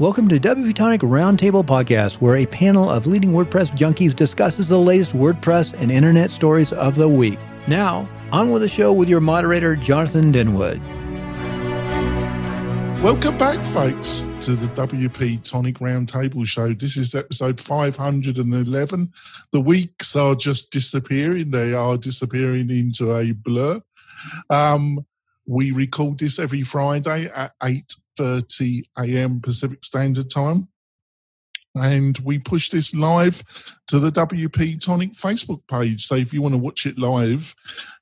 Welcome to WP Tonic Roundtable Podcast, where a panel of leading WordPress junkies discusses the latest WordPress and internet stories of the week. Now, on with the show with your moderator, Jonathan Denwood. Welcome back, folks, to the WP Tonic Roundtable Show. This is episode 511. The weeks are just disappearing, they are disappearing into a blur. Um, we record this every Friday at 8.30 a.m. Pacific Standard Time. And we push this live to the WP Tonic Facebook page. So if you want to watch it live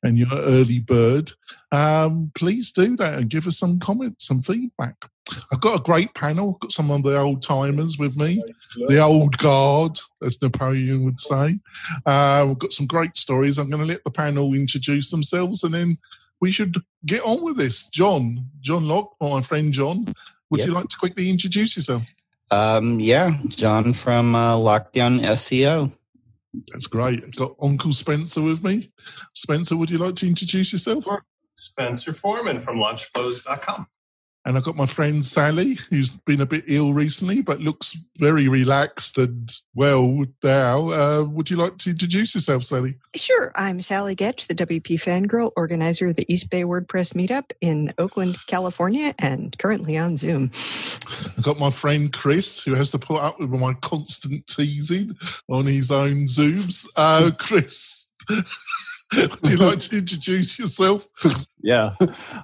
and you're an early bird, um, please do that and give us some comments, some feedback. I've got a great panel. I've got some of the old timers with me, the old guard, as Napoleon would say. Uh, we've got some great stories. I'm going to let the panel introduce themselves and then we should get on with this. John, John Locke, my friend John, would yep. you like to quickly introduce yourself? Um, yeah, John from uh, Lockedown SEO. That's great. I've got Uncle Spencer with me. Spencer, would you like to introduce yourself? Spencer Forman from launchclose.com. And I've got my friend Sally, who's been a bit ill recently, but looks very relaxed and well now. Uh, would you like to introduce yourself, Sally? Sure. I'm Sally Goetsch, the WP Fangirl, organizer of the East Bay WordPress Meetup in Oakland, California, and currently on Zoom. I've got my friend Chris, who has to put up with my constant teasing on his own Zooms. Uh, Chris. Would you like to introduce yourself? Yeah,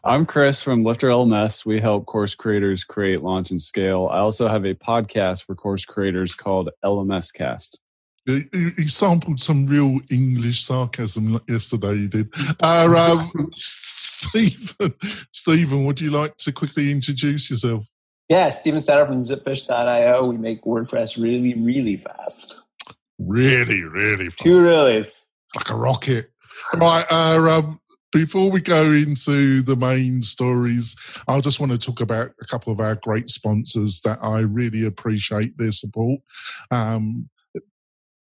I'm Chris from Lifter LMS. We help course creators create, launch, and scale. I also have a podcast for course creators called LMS Cast. He sampled some real English sarcasm yesterday. You did. Uh, um, Stephen, Stephen, would you like to quickly introduce yourself? Yeah, Stephen Satter from zipfish.io. We make WordPress really, really fast. Really, really fast. Two reallys. Like a rocket. Right. Uh, um, before we go into the main stories, I just want to talk about a couple of our great sponsors that I really appreciate their support. Um,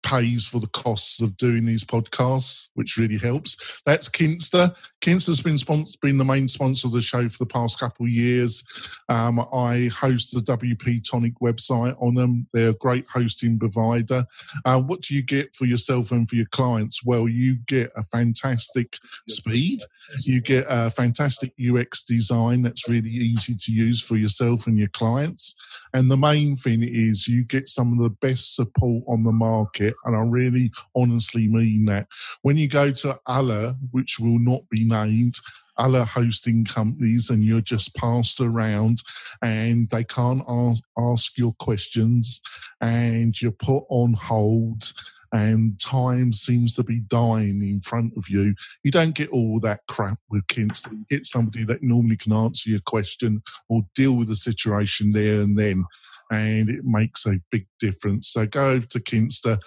pays for the costs of doing these podcasts, which really helps. That's Kinsta. Kinsta's been sponsor, been the main sponsor of the show for the past couple of years. Um, I host the WP Tonic website on them. They're a great hosting provider. Uh, what do you get for yourself and for your clients? Well, you get a fantastic speed. You get a fantastic UX design that's really easy to use for yourself and your clients. And the main thing is you get some of the best support on the market and I really honestly mean that. When you go to other, which will not be named, other hosting companies and you're just passed around and they can't ask, ask your questions and you're put on hold and time seems to be dying in front of you. You don't get all that crap with Kinsta. You get somebody that normally can answer your question or deal with the situation there and then and it makes a big difference. So go over to Kinsta,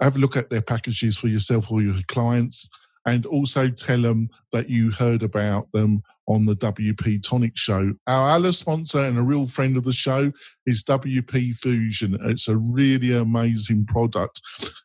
have a look at their packages for yourself or your clients, and also tell them that you heard about them on the WP Tonic show. Our other sponsor and a real friend of the show is WP Fusion. It's a really amazing product.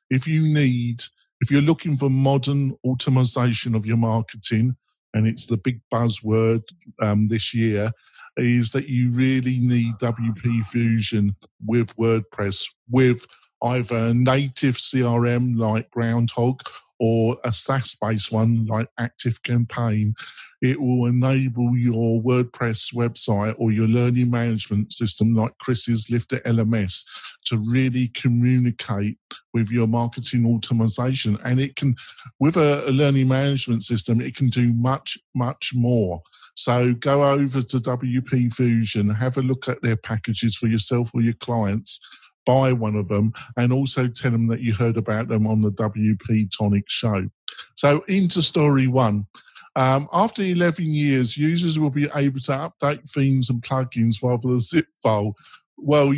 If you need, if you're looking for modern automation of your marketing, and it's the big buzzword um, this year, is that you really need WP Fusion with WordPress, with either a native CRM like Groundhogg or a SaaS based one like Active Campaign. It will enable your WordPress website or your learning management system like Chris's Lifter LMS to really communicate with your marketing automation. And it can, with a, a learning management system, it can do much, much more. So go over to WP Fusion, have a look at their packages for yourself or your clients, buy one of them, and also tell them that you heard about them on the WP Tonic show. So into story one. Um, after 11 years, users will be able to update themes and plugins via the zip file. Well,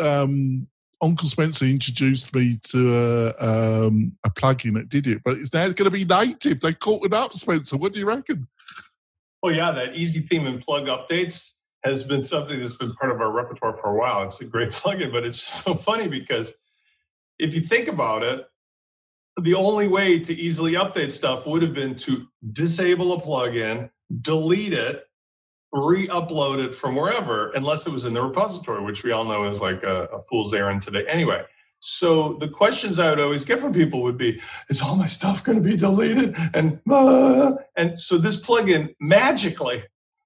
um, Uncle Spencer introduced me to a, um, a plugin that did it, but it's now going to be native. They caught it up, Spencer. What do you reckon? Oh yeah, that easy theme and plug updates has been something that's been part of our repertoire for a while. It's a great plugin, but it's so funny because if you think about it, the only way to easily update stuff would have been to disable a plugin, delete it, re-upload it from wherever unless it was in the repository, which we all know is like a, a fool's errand today. Anyway, so the questions I would always get from people would be, "Is all my stuff going to be deleted?" And uh, and so this plugin magically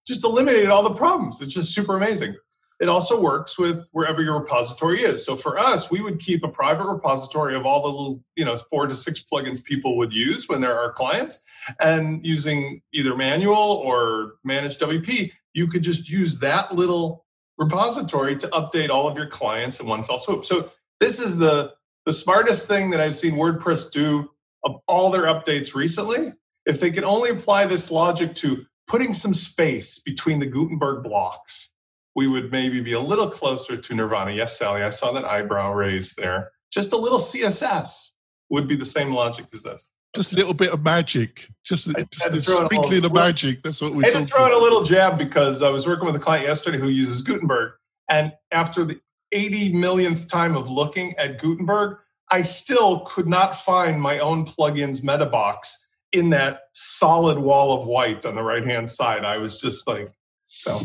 just eliminated all the problems. It's just super amazing. It also works with wherever your repository is. So for us, we would keep a private repository of all the little, you know, four to six plugins people would use when they're our clients. And using either manual or managed WP, you could just use that little repository to update all of your clients in one fell swoop. So this is the the smartest thing that I've seen WordPress do of all their updates recently. If they can only apply this logic to putting some space between the Gutenberg blocks, we would maybe be a little closer to Nirvana. Yes, Sally, I saw that eyebrow raised there. Just a little CSS would be the same logic as this. Just a little bit of magic. Just, I just a throw in sprinkling of magic. That's what we're I had talking to throw in a little jab because I was working with a client yesterday who uses Gutenberg. And after the 80 millionth time of looking at Gutenberg, I still could not find my own plugins meta box in that solid wall of white on the right hand side. I was just like, so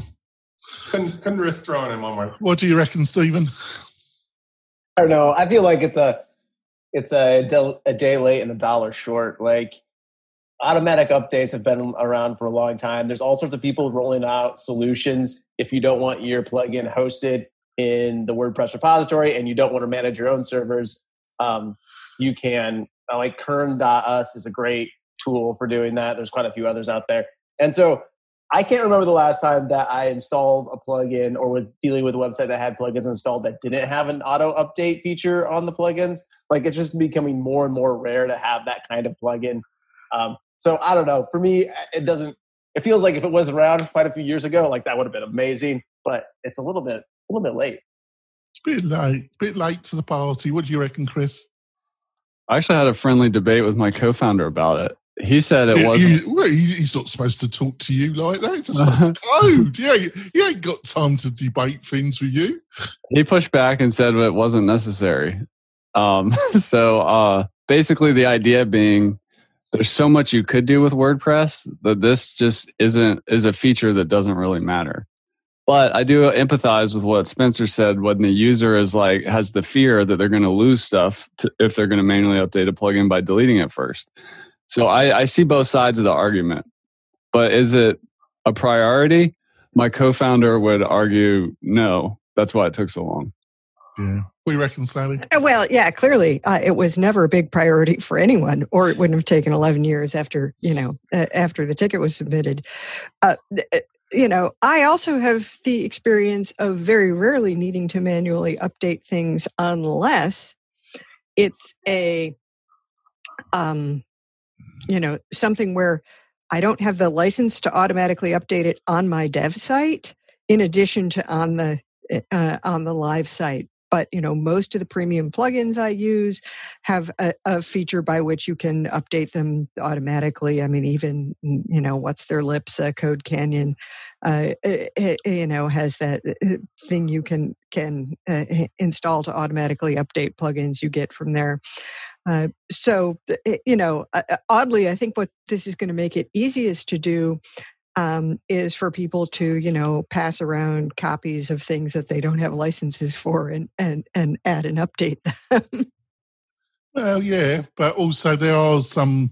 couldn't, couldn't risk throwing in one more. What do you reckon, Stephen? I don't know. I feel like it's a it's a, del- a day late and a dollar short. Like automatic updates have been around for a long time. There's all sorts of people rolling out solutions. If you don't want your plugin hosted in the WordPress repository and you don't want to manage your own servers, um, you can uh, like Kernl.us is a great tool for doing that. There's quite a few others out there. And so I can't remember the last time that I installed a plugin or was dealing with a website that had plugins installed that didn't have an auto update feature on the plugins. Like it's just becoming more and more rare to have that kind of plugin. Um, so I don't know. For me, it doesn't. It feels like if it was around quite a few years ago, like that would have been amazing. But it's a little bit, a little bit late. Bit late. Bit late to the party. What do you reckon, Chris? I actually had a friendly debate with my co-founder about it. He said it wasn't. he- well, he- he's not supposed to talk to you like that. It's just code. Yeah, he ain't got time to debate things with you. he pushed back and said it wasn't necessary. Um, so uh, basically, the idea being there's so much you could do with WordPress that this just isn't is a feature that doesn't really matter. But I do empathize with what Spencer said when the user is like has the fear that they're going to lose stuff to, if they're going to manually update a plugin by deleting it first. So I, I see both sides of the argument. But is it a priority? My co-founder would argue no. That's why it took so long. Yeah. What do you reckon, Sally? Uh, Well, yeah, clearly uh, it was never a big priority for anyone, or it wouldn't have taken 11 years after you know uh, after the ticket was submitted. Uh, th- uh, you know, I also have the experience of very rarely needing to manually update things unless it's a, um, you know, something where I don't have the license to automatically update it on my dev site, in addition to on the uh, on the live site. But you know most of the premium plugins i use have a, a, feature by which you can update them automatically. I mean even you know what's their lips uh, code canyon uh, you know has that thing you can can uh, install to automatically update plugins you get from there uh, so you know oddly i think what this is going to make it easiest to do um, is for people to you know pass around copies of things that they don't have licenses for and and and add and update them. well, yeah, but also there are some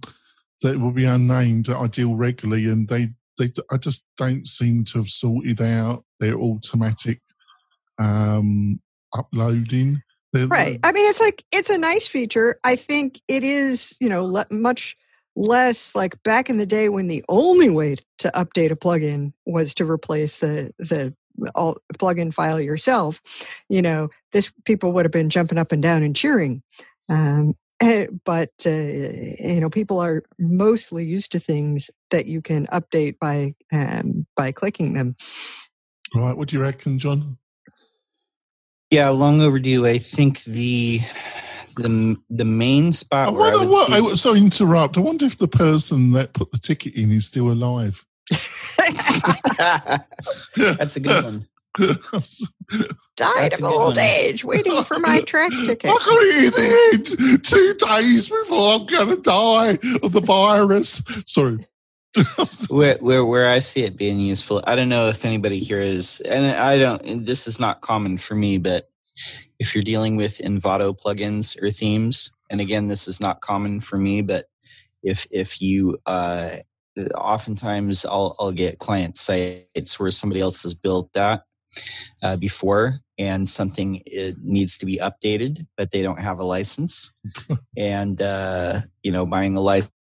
that will be unnamed that I deal regularly, and they they I just don't seem to have sorted out their automatic um, uploading. Right. I mean, it's like it's a nice feature. I think it is you know le- much less like back in the day when the only way to update a plugin was to replace the the all plugin file yourself you know this people would have been jumping up and down and cheering um, but uh, you know people are mostly used to things that you can update by um, by clicking them right what do you reckon john yeah long overdue i think the the the main spot. I wonder I what. See... I, sorry, interrupt. I wonder if the person that put the ticket in is still alive. That's a good one. Died That's of old one. age, waiting for my Trac ticket. I got it in the end two days before I'm going to die of the virus. Sorry. Where, where where I see it being useful, I don't know if anybody here is, and I don't. This is not common for me, but if you're dealing with Envato plugins or themes, and again, this is not common for me, but if if you uh, oftentimes I'll I'll get client sites where somebody else has built that uh, before and something it needs to be updated but they don't have a license and uh, you know buying a license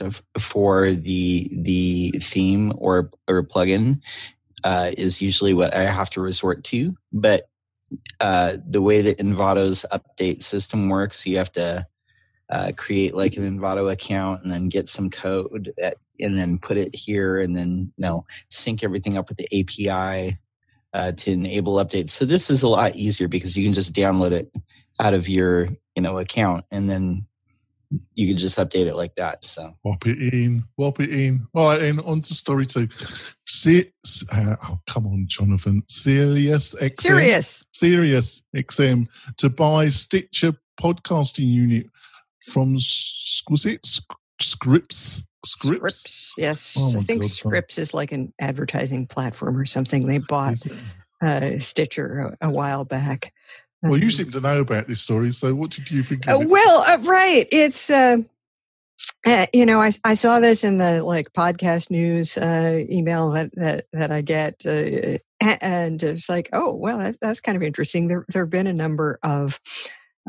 of, for the the theme or or plugin uh, is usually what I have to resort to but uh, the way that Envato's update system works you have to uh, create like an Envato account and then get some code that, and then put it here and then you know sync everything up with the API uh, to enable updates. So this is a lot easier because you can just download it out of your you know account and then you can just update it like that. So whop it in, whop it in. All right, and on to story two. See, uh, oh come on, Jonathan. Sirius XM. Sirius. Sirius XM to buy Stitcher podcasting unit from was it Scripps? Scripps? Scripps yes. Oh I think God, Scripps is like an advertising platform or something. They bought uh, Stitcher a, a, while back. Well, you um, seem to know about this story, so what did you think? Uh, well, uh, right, it's uh, uh, you know I, I saw this in the like podcast news uh, email that, that that I get, and it's like, oh well, that, that's kind of interesting. There there have been a number of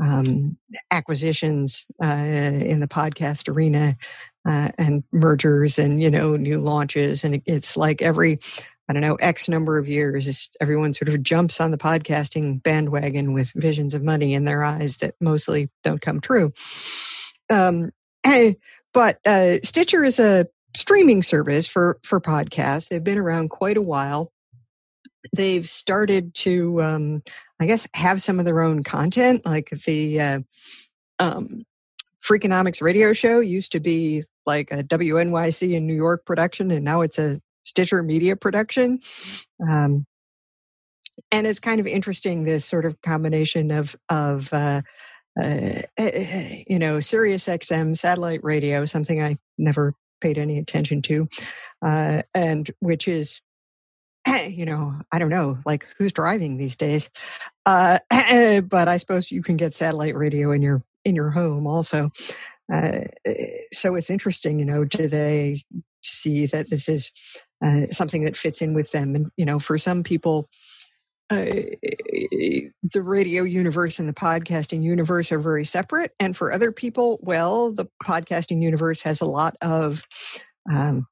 um, acquisitions uh, in the podcast arena uh, and mergers and you know new launches and it's like every i don't know x number of years everyone sort of jumps on the podcasting bandwagon with visions of money in their eyes that mostly don't come true. Um, but uh, stitcher is a streaming service for for podcasts. They've been around quite a while. They've started to um, i guess have some of their own content like the uh, um, freakonomics radio show used to be like a wnyc in new york production and now it's a stitcher media production um, and it's kind of interesting this sort of combination of of uh, uh, you know sirius xm satellite radio something i never paid any attention to uh, and which is you know, I don't know, like who's driving these days. Uh, but I suppose you can get satellite radio in your in your home also. Uh, so it's interesting, you know, do they see that this is uh, something that fits in with them? And you know, for some people, uh, the radio universe and the podcasting universe are very separate, and for other people, well, the podcasting universe has a lot of um,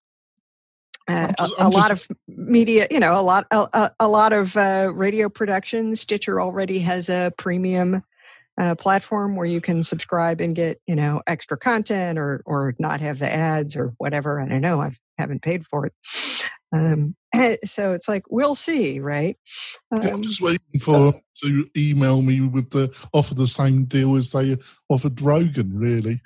uh, just, a, a lot of media, you know, a lot, a, a lot of uh, radio production. Stitcher already has a premium uh, platform where you can subscribe and get, you know, extra content or or not have the ads or whatever. I don't know. I haven't paid for it. Um, so it's like we'll see, right? Um, yeah, I'm just waiting for to email me with the offer the same deal as they offered Rogan. Really,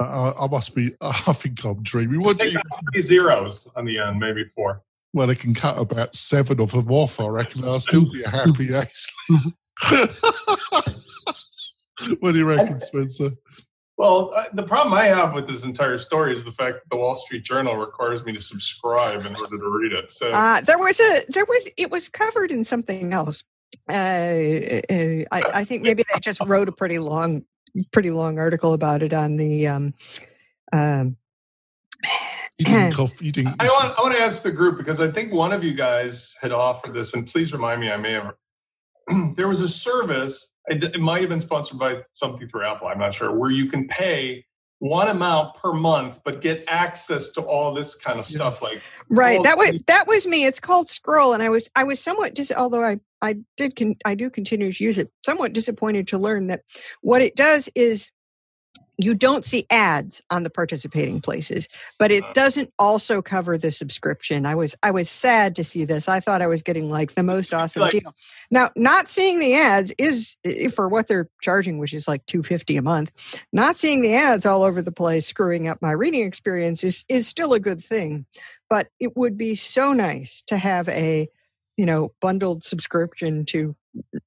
uh, I must be. I think I'm dreaming. What do you? Three zeros on the end, maybe four. Well, they can cut about seven of them off. I reckon I'll still be a happy. Actually, what do you reckon, Spencer? Well, the problem I have with this entire story is the fact that the Wall Street Journal requires me to subscribe in order to read it. So uh, there was a there was it was covered in something else. Uh, uh, I, I, think maybe they just wrote a pretty long, pretty long article about it on the. Um, um, you didn't you didn't, I want I want to ask the group because I think one of you guys had offered this, and please remind me. I may have. there was a service it, might have been sponsored by something through Apple. I'm not sure. Where you can pay one amount per month, but get access to all this kind of stuff. Like right, that was that was me. It's called Scroll, and I was I was somewhat just although I I did con, I do continue to use it. Somewhat disappointed to learn that what it does is you don't see ads on the participating places but it uh-huh. doesn't also cover the subscription. I was i was sad to see this. I thought i was getting like the most awesome like, deal. Now not seeing the ads is for what they're charging which is like 250 a month not seeing the ads all over the place screwing up my reading experience is is still a good thing. But it would be so nice to have a you know bundled subscription to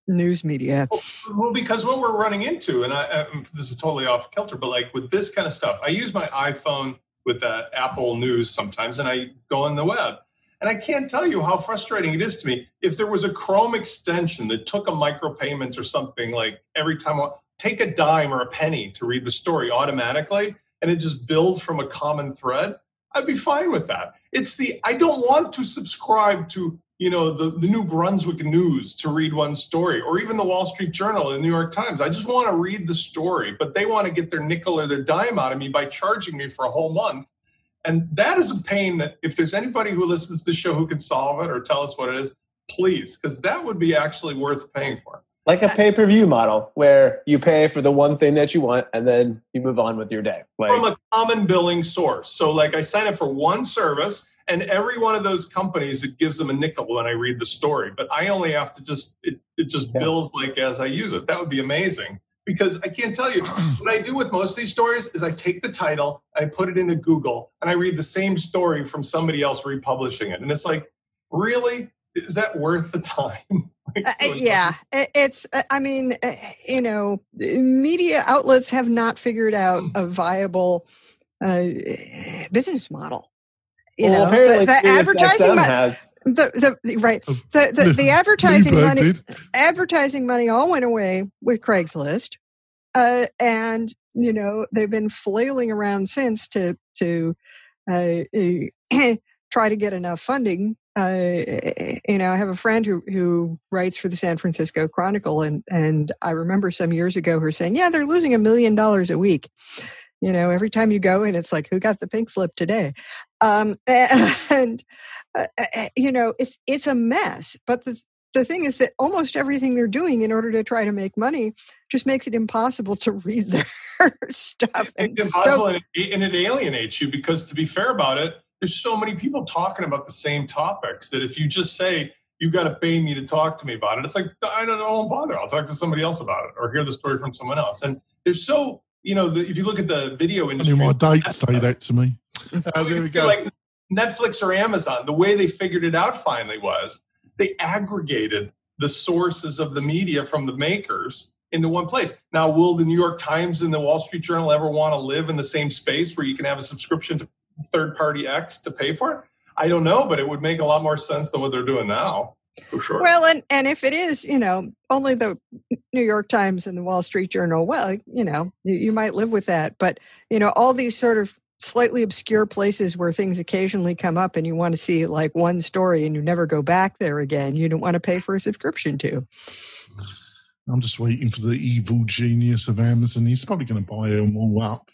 news media well, because what we're running into and I, I, this is totally off kilter but like with this kind of stuff i use my iphone with uh, Apple News sometimes, and I go on the web. And I can't tell you how frustrating it is to me. If there was a Chrome extension that took a micropayment or something like every time, I take a dime or a penny to read the story automatically, and it just builds from a common thread, I'd be fine with that. It's the I don't want to subscribe to you know the, the New Brunswick News to read one story, or even the Wall Street Journal or the New York Times. I just want to read the story, but they want to get their nickel or their dime out of me by charging me for a whole month and that is a pain that if there's anybody who listens to the show who can solve it or tell us what it is, please, because that would be actually worth paying for. Like a pay per view model where you pay for the one thing that you want and then you move on with your day. Like, From a common billing source. So, like, I sign up for one service, and every one of those companies, it gives them a nickel when I read the story. But I only have to just, it, it just yeah. bills like as I use it. That would be amazing because I can't tell you what I do with most of these stories is I take the title, I put it into Google, and I read the same story from somebody else republishing it, and it's like, really, is that worth the time? uh, yeah, it's. Uh, I mean, uh, you know, media outlets have not figured out hmm. a viable uh, business model you well, know apparently the, the advertising mo- has the, the right oh, the the, the advertising money advertising money all went away with Craigslist uh, and you know they've been flailing around since to to uh, try to get enough funding. Uh, you know, I have a friend who who writes for the San Francisco Chronicle, and and I remember some years ago her saying, "Yeah, they're losing a million dollars a week." you know every time you go in it's like who got the pink slip today um, and uh, uh, uh, you know it's it's a mess but the the thing is that almost everything they're doing in order to try to make money just makes it impossible to read their stuff. It's impossible, so, and, it, alienates you because, to be fair about it, there's so many people talking about the same topics that if you just say you got to pay me to talk to me about it, it's like I don't, I don't bother. I'll talk to somebody else about it or hear the story from someone else. And there's so you know, the, if you look at the video industry, my dates say that to me. Uh, there we go. Like Netflix or Amazon, the way they figured it out finally was they aggregated the sources of the media from the makers into one place. Now, will the New York Times and the Wall Street Journal ever want to live in the same space where you can have a subscription to third party X to pay for it? I don't know, but it would make a lot more sense than what they're doing now. For sure. Well, and, and if it is, you know, only the New York Times and the Wall Street Journal, well, you know, you, you might live with that. But, you know, all these sort of slightly obscure places where things occasionally come up and you want to see like one story and you never go back there again, you don't want to pay for a subscription to. I'm just waiting for the evil genius of Amazon. He's probably going to buy them all up.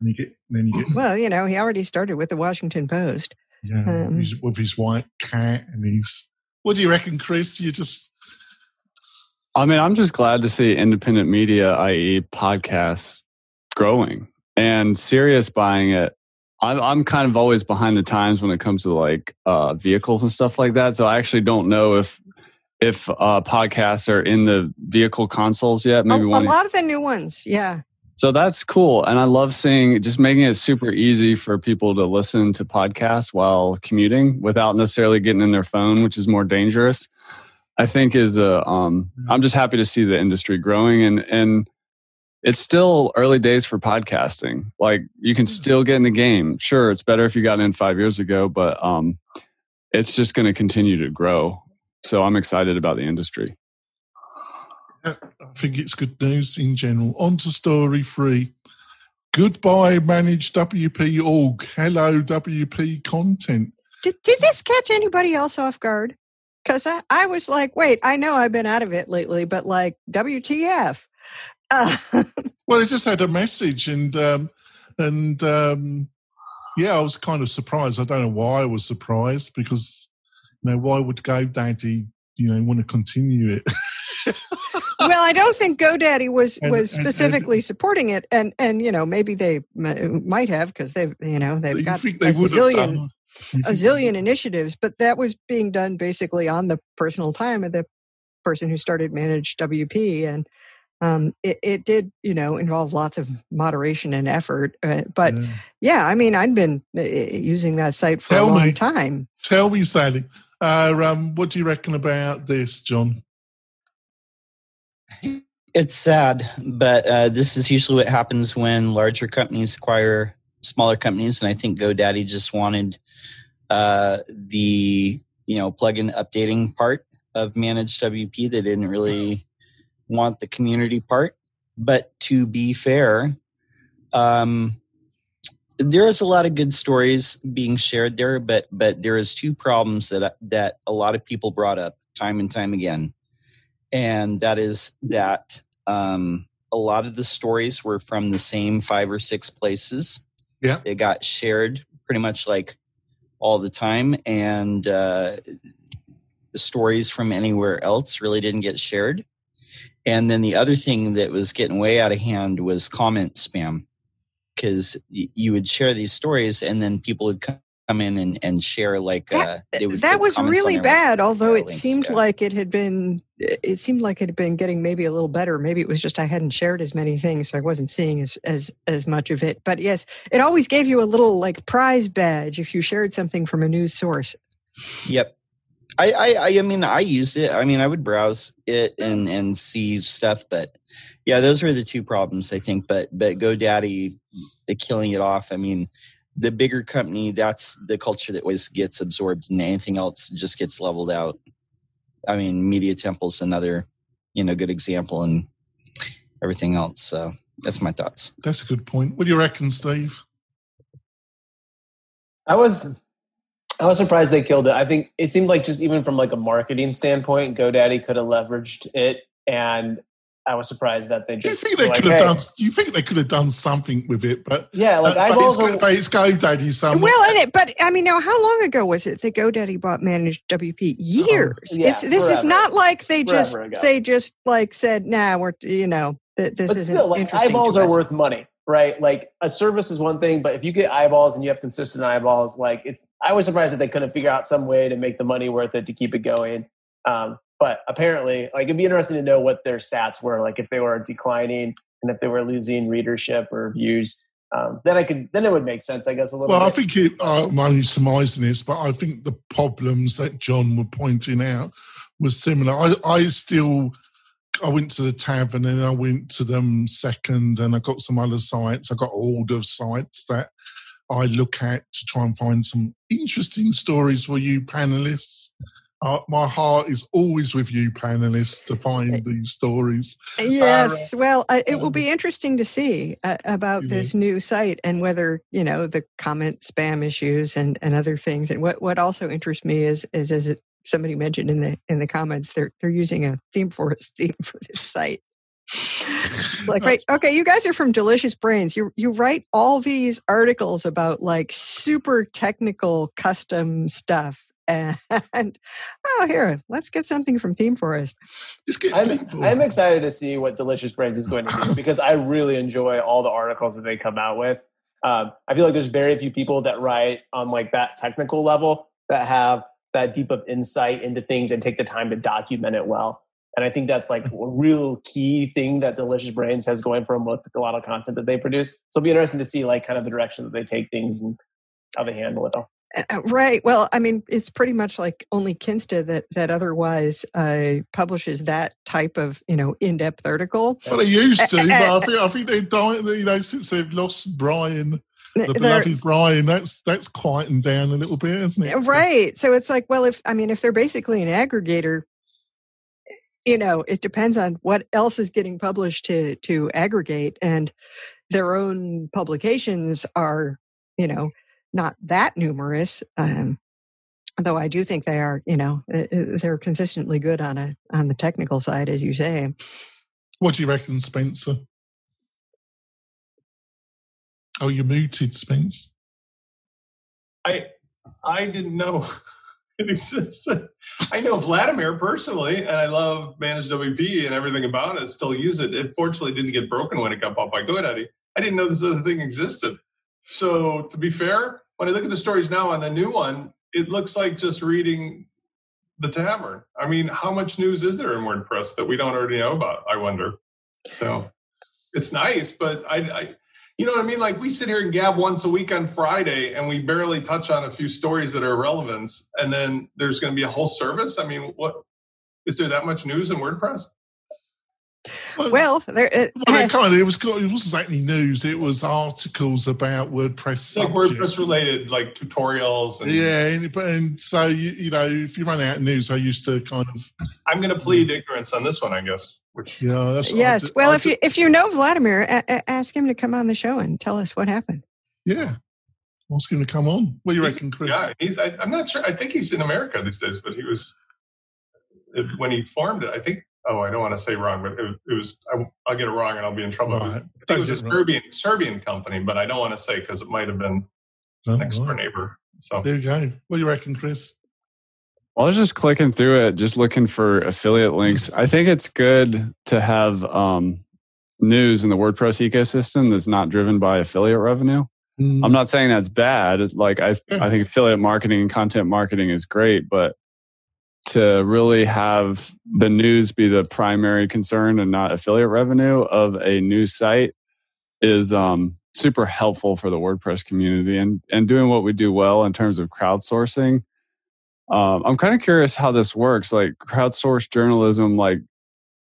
And you get, then you get. Well, you know, he already started with the Washington Post. Yeah, um, with his white cat and he's what do you reckon, Chris? You just. I mean, I'm just glad to see independent media, i.e., podcasts, growing and Sirius buying it. I'm, I'm kind of always behind the times when it comes to like uh, vehicles and stuff like that. So I actually don't know if if uh, podcasts are in the vehicle consoles yet. Maybe a, one. A lot of the new ones, yeah. So that's cool. And I love seeing just making it super easy for people to listen to podcasts while commuting without necessarily getting in their phone, which is more dangerous. I think is a, um, mm-hmm. I'm just happy to see the industry growing and, and it's still early days for podcasting. Like you can mm. still get in the game. Sure, it's better if you got in five years ago, but um, it's just going to continue to grow. So I'm excited about the industry. I think it's good news in general. On to story three. Goodbye, managed WP org. Hello, WP content. Did, did this catch anybody else off guard? Because I, I was like, wait, I know I've been out of it lately, but like, WTF? Uh, well, it just had a message, and um, and um, yeah, I was kind of surprised. I don't know why I was surprised because you know why would GoDaddy you know want to continue it? well, I don't think GoDaddy was and, was specifically and, and, supporting it, and and you know maybe they might have because they've you know they've got they a zillion a zillion initiatives, but that was being done basically on the personal time of the person who started manage WP, and um, it, it did you know involve lots of moderation and effort. Uh, but yeah. yeah. I mean, I'd been uh, using that site for tell a long me, time. Tell me, Sally, uh, um, what do you reckon about this, John? It's sad, but uh, this is usually what happens when larger companies acquire smaller companies, and I think GoDaddy just wanted uh, the you know plugin updating part of managed WP. They didn't really want the community part. But to be fair, um, there is a lot of good stories being shared there, but but there is two problems that that a lot of people brought up time and time again, and that is that um, a lot of the stories were from the same five or six places. Yeah, they got shared pretty much like all the time, and uh, the stories from anywhere else really didn't get shared. And then the other thing that was getting way out of hand was comment spam because you would share these stories and then people would come in and, and share like that, uh, that was really bad although it seemed yeah. like it had been it seemed like it had been getting maybe a little better maybe it was just i hadn't shared as many things so i wasn't seeing as as as much of it but yes it always gave you a little like prize badge if you shared something from a news source yep I, I I mean I used it. I mean I would browse it and and see stuff, but yeah, those were the two problems I think. But but GoDaddy, the killing it off. I mean, the bigger company, that's the culture that always gets absorbed, and anything else just gets leveled out. I mean, Media Temple's another you know good example, and everything else. So that's my thoughts. That's a good point. What do you reckon, Steve? I was I was surprised they killed it. I think it seemed like just even from like a marketing standpoint, GoDaddy could have leveraged it, and I was surprised that they just. You think they like, could have hey. done? You think they could have done something with it? But yeah, like uh, eyeballs. But it's, but it's GoDaddy. Some well, and it, but I mean, now how long ago was it that GoDaddy bought managed WP? Years. Uh-huh. yeah, it's this forever. is not like they just ago. they just like said, "Nah, we're you know th- this but isn't still, like interesting." eyeballs are worth money, right? Like a service is one thing, but if you get eyeballs and you have consistent eyeballs, like it's. I was surprised that they couldn't figure out some way to make the money worth it to keep it going. Um, but apparently, like it'd be interesting to know what their stats were, like if they were declining and if they were losing readership or views. Um, then I could, then it would make sense, I guess, a little. Bit. Well, I think it, uh, I'm only surmising this, but I think the problems that John were pointing out was similar. I, I still, I went to the tavern and I went to them second, and I got some other sites. I got all the sites that I look at to try and find some interesting stories for you panelists. Uh, my heart is always with you panelists to find these stories. Yes, well, I, it will um, be interesting to see uh, about this new site and whether you know the comment spam issues and, and other things. And what, what also interests me is is as it, somebody mentioned in the in the comments, they're they're using a theme forest theme for this site. like right okay you guys are from delicious brains you you write all these articles about like super technical custom stuff and oh here let's get something from theme forest I'm. I'm excited to see what Delicious Brains is going to do because I really enjoy all the articles that they come out with. Um, I feel like there's very few people that write on like that technical level that have that deep of insight into things and take the time to document it well. And I think that's like a real key thing that Delicious Brains has going for them with a lot of content that they produce. So it'll be interesting to see like kind of the direction that they take things and how they handle it. All. Uh, Right. Well, I mean, it's pretty much like only Kinsta that that otherwise uh, publishes that type of you know in depth article. Well, they used to, Uh, but uh, I think I think they've died. You know, since they've lost Brian, the beloved Brian, that's that's quietened down a little bit, isn't it? right. So it's like, well, if I mean, if they're basically an aggregator, you know, it depends on what else is getting published to to aggregate, and their own publications are, you know, not that numerous. Um, though I do think they are, you know, uh, uh, they're consistently good on a on the technical side, as you say. What do you reckon, Spencer? Oh, you're muted, Spence. I I didn't know it existed. I know Vladimir personally, and I love Managed WP and everything about it. Still use it. It fortunately didn't get broken when it got bought by GoDaddy. I didn't know this other thing existed. So to be fair, when I look at the stories now on the new one, it looks like just reading the tavern. I mean, how much news is there in WordPress that we don't already know about? I wonder. So it's nice, but I, I you know what I mean? Like we sit here and gab once a week on Friday and we barely touch on a few stories that are relevant. And then there's going to be a whole service. I mean, what is there that much news in WordPress? Well, there, uh, well, they kind of, it was it wasn't exactly news. It was articles about WordPress, like WordPress related, like tutorials. And, yeah, and, and so you, you know, if you run out of news, I used to kind of. I'm going to plead ignorance on this one, I guess. Which yeah, that's yes. well, I if you if you know Vladimir, a- a- ask him to come on the show and tell us what happened. Yeah, ask him to come on. What do you he's, reckon, Chris? Yeah, he's. I, I'm not sure. I think he's in America these days, but he was when he formed it. I think oh, I don't want to say wrong, but it, it was, I, will get it wrong and I'll be in trouble. Right. It was, it was a Serbian, Serbian company, but I don't want to say because it might have been oh, next door neighbor. So there you go. What do you reckon, Chris? Well, I was just clicking through it, just looking for affiliate links. I think it's good to have um, news in the WordPress ecosystem that's not driven by affiliate revenue. Mm. I'm not saying that's bad. Like I. I think affiliate marketing and content marketing is great, but to really have the news be the primary concern and not affiliate revenue of a news site is um, super helpful for the WordPress community and, and doing what we do well in terms of crowdsourcing. Um, I'm kind of curious how this works. Like crowdsourced journalism, like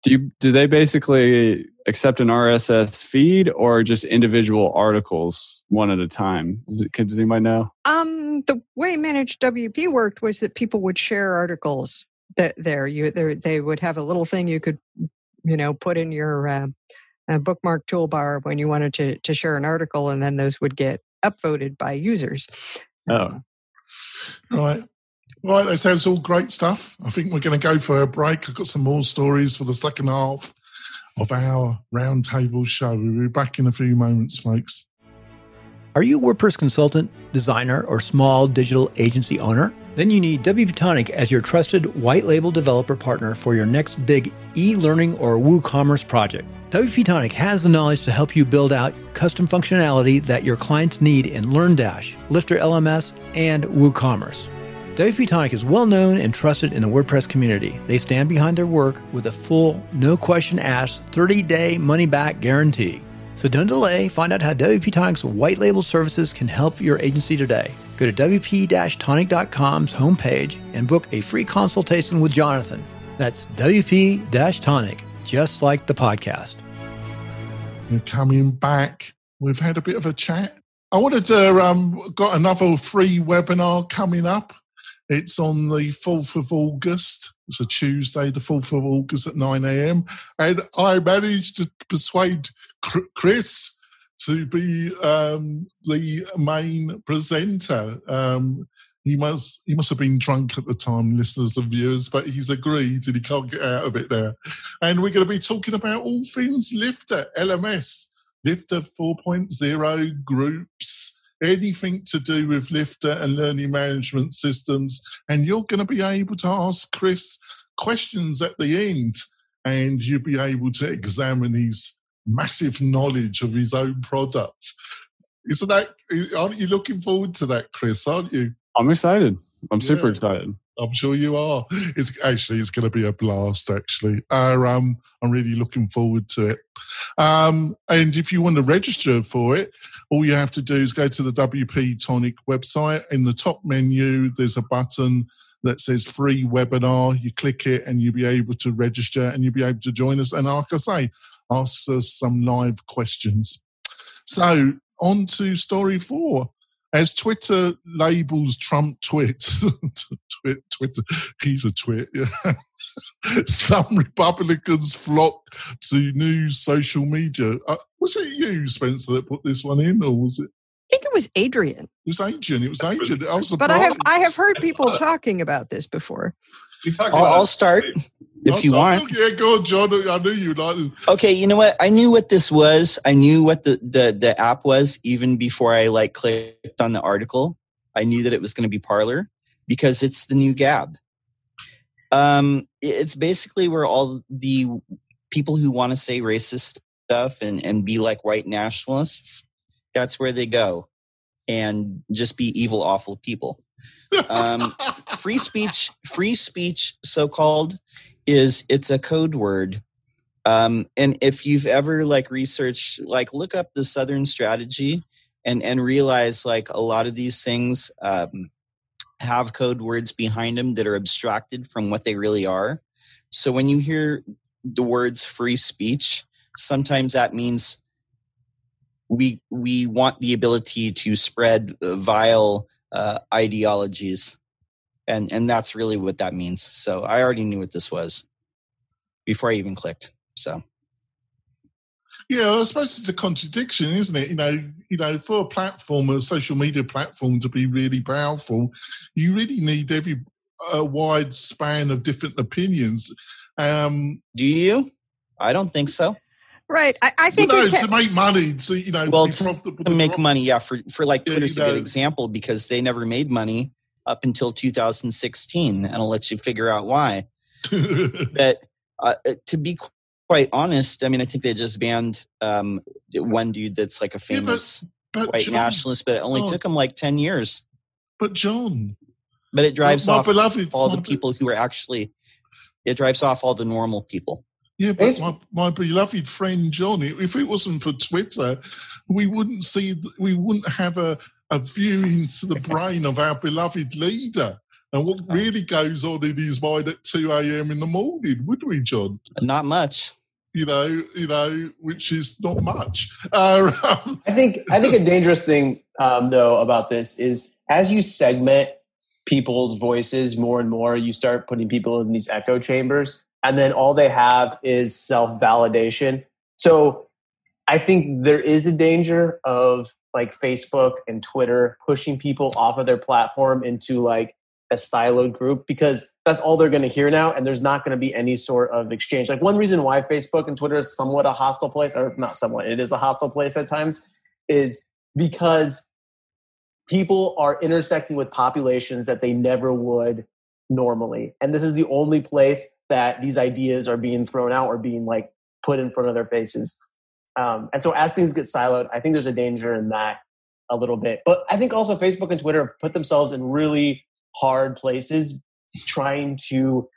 do you do they basically accept an RSS feed or just individual articles one at a time? Does, it, does anybody know? Um, the way Managed WP worked was that people would share articles that there you there they would have a little thing you could you know put in your uh, uh, bookmark toolbar when you wanted to to share an article, and then those would get upvoted by users. Oh, uh, right. Right, that sounds all great stuff. I think we're going to go for a break. I've got some more stories for the second half of our roundtable show. We'll be back in a few moments, folks. Are you a WordPress consultant, designer, or small digital agency owner? Then you need WP Tonic as your trusted white label developer partner for your next big e learning or WooCommerce project. WP Tonic has the knowledge to help you build out custom functionality that your clients need in LearnDash, Lifter LMS, and WooCommerce. WP Tonic is well known and trusted in the WordPress community. They stand behind their work with a full, no question asked, 30 day money back guarantee. So don't delay. Find out how WP Tonic's white label services can help your agency today. Go to WP Tonic.com's homepage and book a free consultation with Jonathan. That's WP Tonic, just like the podcast. We're coming back. We've had a bit of a chat. I wanted to um, got another free webinar coming up it's on the 4th of August. It's a Tuesday, the 4th of August at 9 a.m. And I managed to persuade Chris to be um, the main presenter. Um, he must he must have been drunk at the time, listeners and viewers, but he's agreed and he can't get out of it now. And we're going to be talking about all things Lifter, LMS, Lifter 4.0 groups, anything to do with Lifter and learning management systems. And you're going to be able to ask Chris questions at the end, and you'll be able to examine his massive knowledge of his own product. Isn't that, aren't you looking forward to that, Chris? Aren't you? I'm excited. I'm yeah. super excited. I'm sure you are. It's actually it's going to be a blast. Actually, uh, um, I'm really looking forward to it. Um, and if you want to register for it, all you have to do is go to the WP Tonic website. In the top menu, there's a button that says free webinar. You click it, and you'll be able to register, and you'll be able to join us. And like I say, ask us some live questions. So on to story four as Twitter labels Trump twits, Twitter, he's a twit. Yeah. Some Republicans flock to new social media. Uh, was it you, Spencer, that put this one in, or was it? I think it was Adrian. It was Adrian. It was Adrian. I was surprised. But I have I have heard people talking about this before. I'll, I'll start if you want. Yeah, go John. I knew you'd Okay, you know what? I knew what this was. I knew what the, the, the app was even before I like clicked on the article. I knew that it was going to be Parler because it's the new Gab. Um, it's basically where all the people who want to say racist stuff and, and be like white nationalists, that's where they go and just be evil, awful people. Um, free speech, free speech, so called, is it's a code word. Um, and if you've ever like researched, like look up the Southern strategy and and realize like a lot of these things um, have code words behind them that are abstracted from what they really are. So when you hear the words free speech. Sometimes that means we we want the ability to spread vile uh, ideologies, and and that's really what that means. So I already knew what this was before I even clicked. So yeah, I suppose it's a contradiction, isn't it? You know, you know, for a platform, a social media platform, to be really powerful, you really need every a wide span of different opinions. Um, Do you? I don't think so. Right. I, I think no, can- to make money, to you know, Well, to, be to- profitable, To make prof- money, yeah. For for like Yeah, Twitter's you a good example because they never made money up until 2016, and I'll let you figure out why. But uh, uh, to be qu- quite honest, I mean, I think they just banned um, one dude that's like a Yeah, but- famous but white John, nationalist, but it only John. took him like 10 years. But John, But it drives my off beloved, all my the be- people who are actually, it drives off all the normal people. Yeah, but my, my beloved friend John, if it wasn't for Twitter, we wouldn't see, we wouldn't have a, a view into the brain of our beloved leader and what really goes on in his mind at 2 a.m. in the morning, would we, John? Not much. You know, you know, which is not much. Uh, I think I think a dangerous thing um, though about this is as you segment people's voices more and more, you start putting people in these echo chambers, and then all they have is self validation. So I think there is a danger of like Facebook and Twitter pushing people off of their platform into like a siloed group because that's all they're going to hear now and there's not going to be any sort of exchange. Like one reason why facebook and twitter is somewhat a hostile place or not somewhat it is a hostile place at times is because people are intersecting with populations that they never would normally. And this is the only place that these ideas are being thrown out or being like put in front of their faces um, and so as things get siloed i think there's a danger in that a little bit. But i think also facebook and twitter have put themselves in really hard places trying to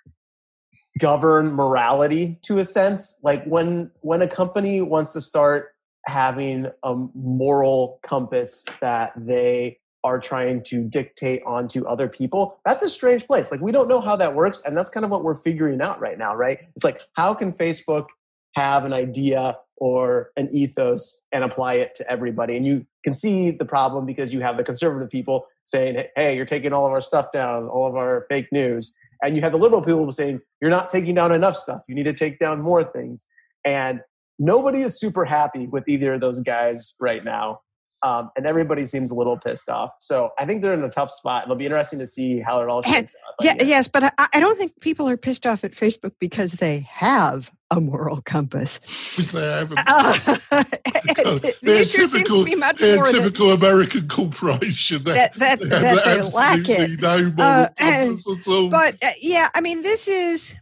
govern morality to a sense. Like when when a company wants to start having a moral compass that they are trying to dictate onto other people that's a strange place. Like we don't know how that works and that's kind of what we're figuring out right now right? It's like how can facebook have an idea or an ethos and apply it to everybody. And you can see the problem because you have the conservative people saying hey you're taking all of our stuff down all of our fake news. And you have the liberal people saying you're not taking down enough stuff. You need to take down more things. And nobody is super happy with either of those guys right now um, and everybody seems a little pissed off so i think they're in a tough spot it'll be interesting to see how it all And- shakes out Yeah, But yes, but I, I don't think people are pissed off at Facebook because they have a moral compass. which they haven't. Uh, the They're issue seems typical, to be much they're more that, typical American corporation. They, that, that, they that have they lack it. no moral Uh, compass at all. But uh, yeah, I mean, this is,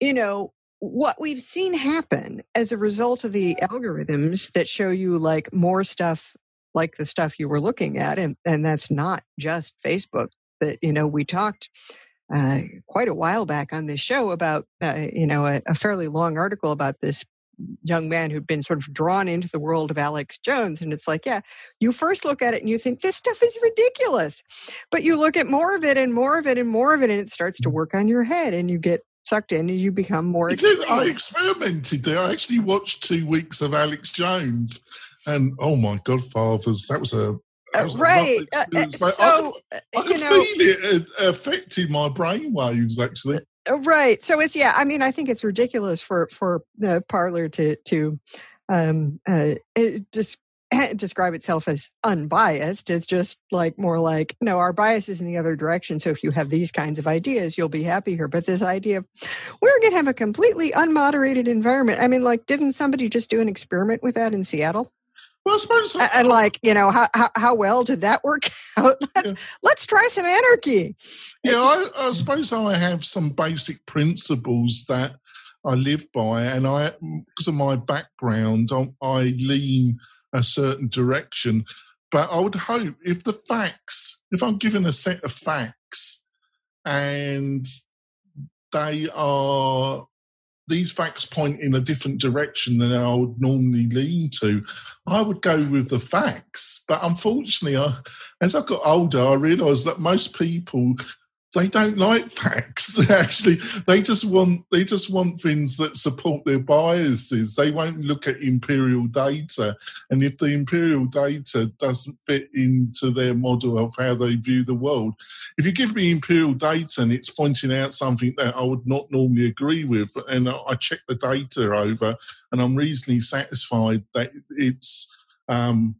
you know, what we've seen happen as a result of the algorithms that show you like more stuff like the stuff you were looking at. And, and that's not just Facebook that, you know, we talked uh, quite a while back on this show about, uh, you know, a, a fairly long article about this young man who'd been sort of drawn into the world of Alex Jones. And it's like, yeah, you first look at it and you think this stuff is ridiculous. But you look at more of it and more of it and more of it, and it starts to work on your head and you get sucked in and you become more I did- I experimented there. I actually watched two weeks of Alex Jones, and oh my God, fathers, that was a Uh, was a rough right. Uh, uh, so, I, uh, I you know, feel it uh, affecting my brain waves. Actually, right so it's yeah i mean i think it's ridiculous for for the Parler to to um uh just describe itself as unbiased. It's just like more like no our bias is in the other direction so if you have these kinds of ideas you'll be happy here. But this idea of we're going to have a completely unmoderated environment i mean like didn't somebody just do an experiment with that in seattle? Well, I suppose and like you know how how, how well did that work out? Let's Yeah. let's try some anarchy. Yeah, I, I suppose I have some basic principles that I live by, and I, because of my background, I, I lean a certain direction. But I would hope if the facts, if I'm given a set of facts, and they are these facts point in a different direction than I would normally lean to, I would go with the facts. But unfortunately, I, as I got older, I realised that most people they don't like facts. Actually, they just want they just want things that support their biases. They won't look at imperial data, and if the imperial data doesn't fit into their model of how they view the world, if you give me imperial data and it's pointing out something that I would not normally agree with, and I check the data over, and I'm reasonably satisfied that it's um,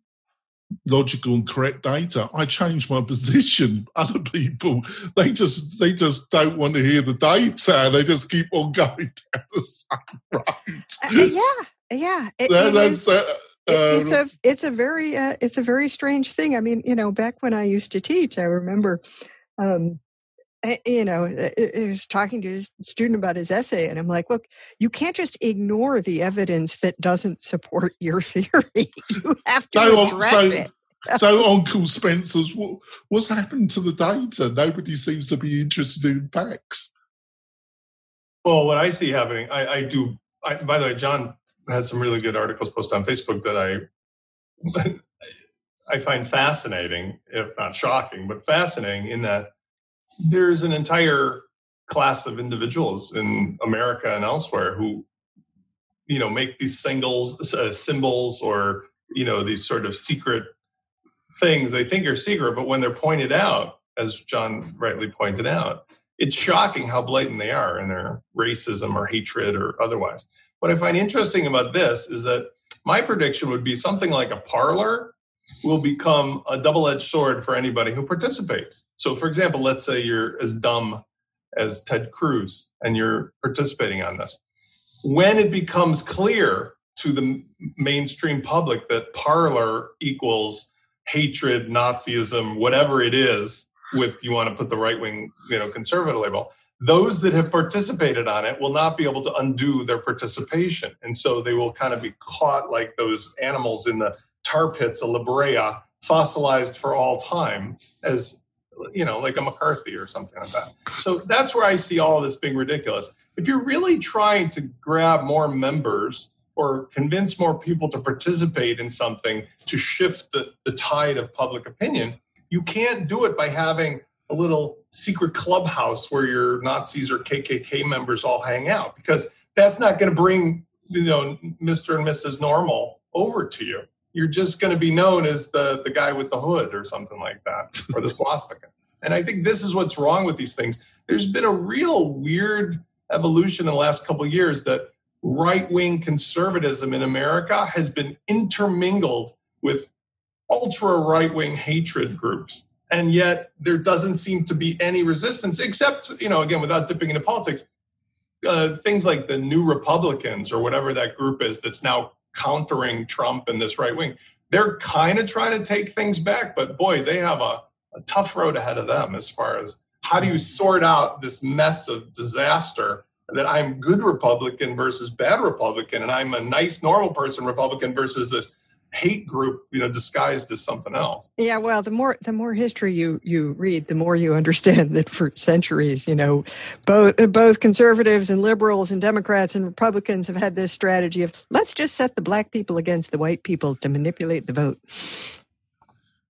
logical and correct data, I change my position. Other people, they just they just don't want to hear the data. They just keep on going down the same road. Uh, yeah, yeah. It, it is, uh, it's a it's a very uh, it's a very strange thing. I mean, you know, back when I used to teach, I remember. Um, Eh, you know, I eh, was talking to his student about his essay, and I'm like, "Look, you can't just ignore the evidence that doesn't support your theory. you have to so, address so, it." so, Uncle Spencer's, what, what's happened to the data? Nobody seems to be interested in facts. Well, what I see happening, I, I do. I, by the way, John had some really good articles posted on Facebook that I I find fascinating, if not shocking, but fascinating in that there's an entire class of individuals in America and elsewhere who, you know, make these singles, uh, symbols or, you know, these sort of secret things they think are secret, but when they're pointed out, as John rightly pointed out, it's shocking how blatant they are in their racism or hatred or otherwise. What I find interesting about this is that my prediction would be something like a Parler will become a double edged sword for anybody who participates. So, for example, let's say you're as dumb as Ted Cruz and you're participating on this. When it becomes clear to the mainstream public that Parler equals hatred, Nazism, whatever it is, with you want to put the right wing, you know, conservative label, those that have participated on it will not be able to undo their participation. And so they will kind of be caught like those animals in the tar pits of La Brea, fossilized for all time as you know, like a McCarthy or something like that. So that's where I see all of this being ridiculous. If you're really trying to grab more members or convince more people to participate in something to shift the, the tide of public opinion, you can't do it by having a little secret clubhouse where your Nazis or KKK members all hang out because that's not going to bring you know Mr. and Mrs. Normal over to you you're just going to be known as the the guy with the hood or something like that or the swastika. And i think this is what's wrong with these things. There's been a real weird evolution in the last couple of years that right-wing conservatism in america has been intermingled with ultra right-wing hatred groups. And yet there doesn't seem to be any resistance except you know again without dipping into politics uh, things like the new republicans or whatever that group is that's now countering Trump and this right wing. They're kind of trying to take things back, but boy, they have a, a tough road ahead of them as far as how do you sort out this mess of disaster that I'm good Republican versus bad Republican, and I'm a nice normal person Republican versus this hate group you know disguised as something else. Yeah well the more the more history you you read the more you understand that for centuries you know both uh, both conservatives and liberals and democrats and republicans have had this strategy of let's just set the black people against the white people to manipulate the vote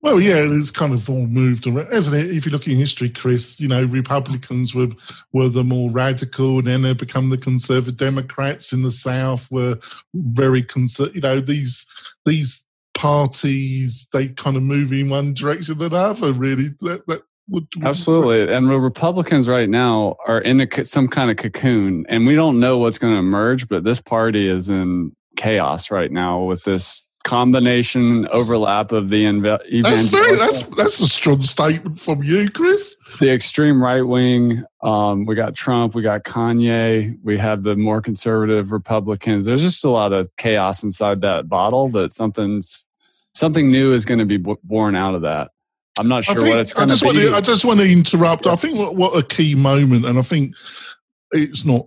well, yeah, it's kind of all moved around, isn't it? If you look in history, Chris, you know, Republicans were were the more radical, and then they become the conservative Democrats in the South were very conservative. You know, these these parties they kind of move in one direction than the other. Really, that, that would, absolutely. And the Republicans right now are in a, some kind of cocoon, and we don't know what's going to emerge. But this party is in chaos right now with this combination overlap of the inv- that's very that's that's a strong statement from you chris. The extreme right wing um, we got trump we got kanye we have the more conservative republicans. There's just a lot of chaos inside that bottle that something's something new is going to be b- born out of that. I'm not sure think, what it's going to be. To, i just want to interrupt. Yeah. i think what, what a key moment and i think it's not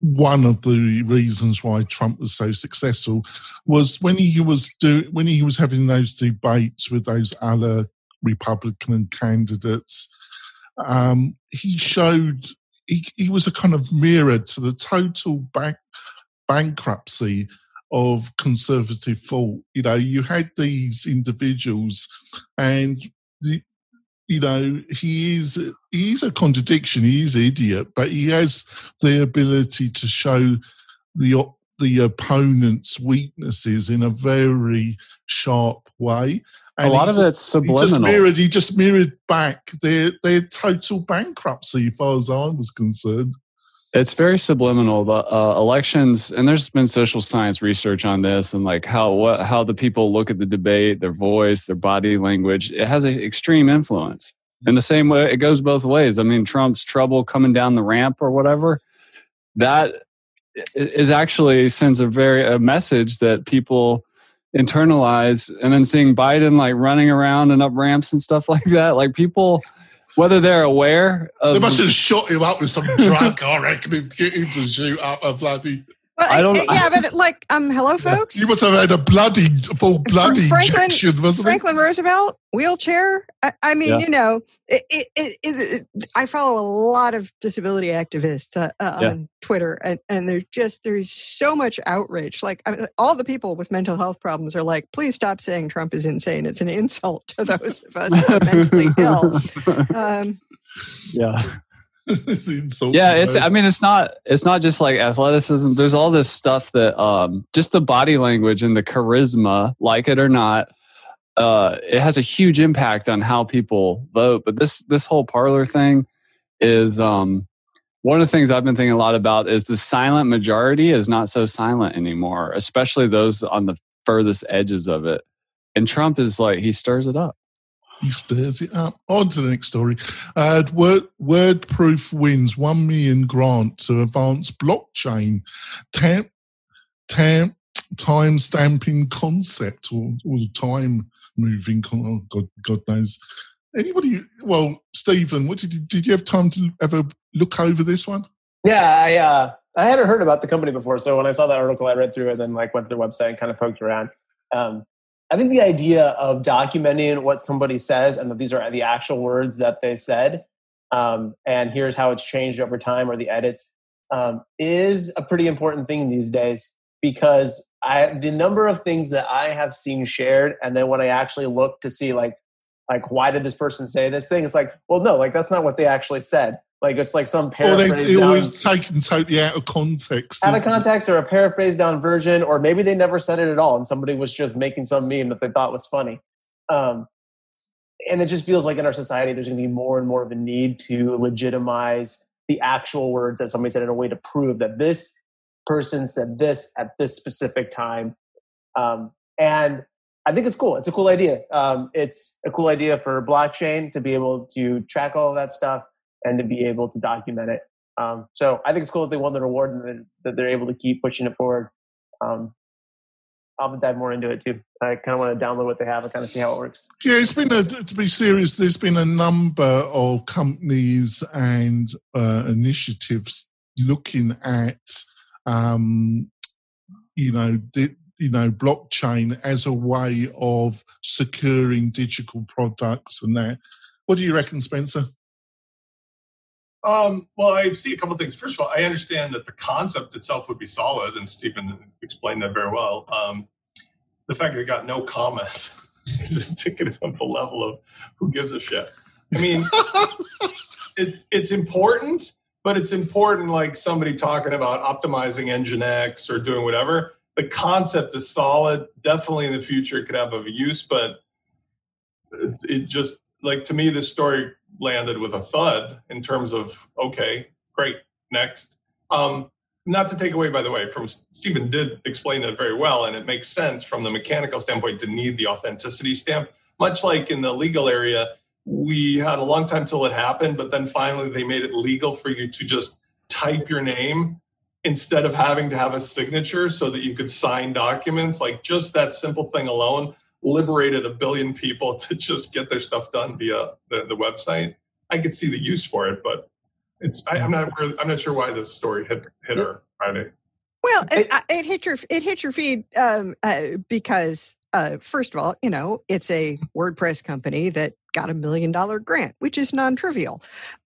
one of the reasons why Trump was so successful was when he was do when he was having those debates with those other Republican candidates. Um, he showed he, he was a kind of mirror to the total back, bankruptcy of conservative thought. You know, you had these individuals, and you know, he is he's a contradiction. He's an idiot, but he has the ability to show the the opponent's weaknesses in a very sharp way. And a lot of just, it's subliminal. He just mirrored. He just mirrored back their their total bankruptcy, as far as I was concerned. It's very subliminal. The uh, elections, and there's been social science research on this, and like how what how the people look at the debate, their voice, their body language. It has an extreme influence. In the same way, it goes both ways. I mean, Trump's trouble coming down the ramp or whatever, that is actually sends a very a message that people internalize and then seeing Biden like running around and up ramps and stuff like that like people whether they're aware of they must have shot him up with some drug I reckon and get him to shoot up a bloody well, I don't. Yeah, but like, um, hello, folks. You must have had a bloody, full bloody Franklin, injection, wasn't Franklin it? Roosevelt wheelchair. I, I mean, yeah. you know, it, it, it, it, I follow a lot of disability activists uh, uh, yeah. on Twitter, and, and there's just there's so much outrage. Like, I mean, all the people with mental health problems are like, please stop saying Trump is insane. It's an insult to those of us who are mentally ill. Um, yeah yeah it's i mean it's not it's not just like athleticism. There's all this stuff that um just the body language and the charisma like it or not uh it has a huge impact on how people vote. But this this whole Parler thing is um one of the things i've been thinking a lot about is the silent majority is not so silent anymore especially those on the furthest edges of it. And trump is like he stirs it up he stirs it up. On to the next story. Uh, Word, WordProof wins 1 million grant to advance blockchain tam, tam, time stamping concept or, or time moving. Oh, God, God knows. Anybody? Well, Stephen, what did you, did you have time to ever look over this one? Yeah, I uh, I hadn't heard about the company before, so when I saw that article, I read through it, and then like went to their website and kind of poked around. Um, I think the idea of documenting what somebody says and that these are the actual words that they said, um, and here's how it's changed over time or the edits, um, is a pretty important thing these days because I the number of things that I have seen shared, and then when I actually look to see like like why did this person say this thing, it's like well no, like that's not what they actually said. Like it's like some paraphrase. Or they, it always taken totally out of context. Out of context, it? or a paraphrased down version, or maybe they never said it at all, and somebody was just making some meme that they thought was funny. Um, and it just feels like in our society, there's going to be more and more of a need to legitimize the actual words that somebody said in a way to prove that this person said this at this specific time. Um, and I think it's cool. It's a cool idea. Um, it's a cool idea for blockchain to be able to track all of that stuff and to be able to document it. Um, so I think it's cool that they won the award and that they're able to keep pushing it forward. Um, I'll have to dive more into it too. I kind of want to download what they have and kind of see how it works. Yeah, it's been a, to be serious. There's been a number of companies and uh, initiatives looking at, um, you know, you know, blockchain as a way of securing digital products and that. What do you reckon, Spencer? Um, well, I see a couple things. First of all, I understand that the concept itself would be solid, and Stephen explained that very well. Um, the fact that it got no comments is indicative of the level of who gives a shit. I mean, it's it's important, but it's important like somebody talking about optimizing Nginx or doing whatever. The concept is solid. Definitely in the future, it could have a use, but it, it just like to me, this story landed with a thud in terms of okay, great, next. Um, not to take away, by the way, from Stephen did explain that very well, and it makes sense from the mechanical standpoint to need the authenticity stamp. Much like in the legal area, we had a long time till it happened, but then finally they made it legal for you to just type your name instead of having to have a signature so that you could sign documents. Like just that simple thing alone liberated a billion people to just get their stuff done via the, the website. I could see the use for it, but it's I, am not I'm not sure why this story hit hit our Friday. Well, it, it hit your it hit your feed um, uh, because uh, first of all, you know it's a WordPress company that got a million dollar grant, which is non trivial.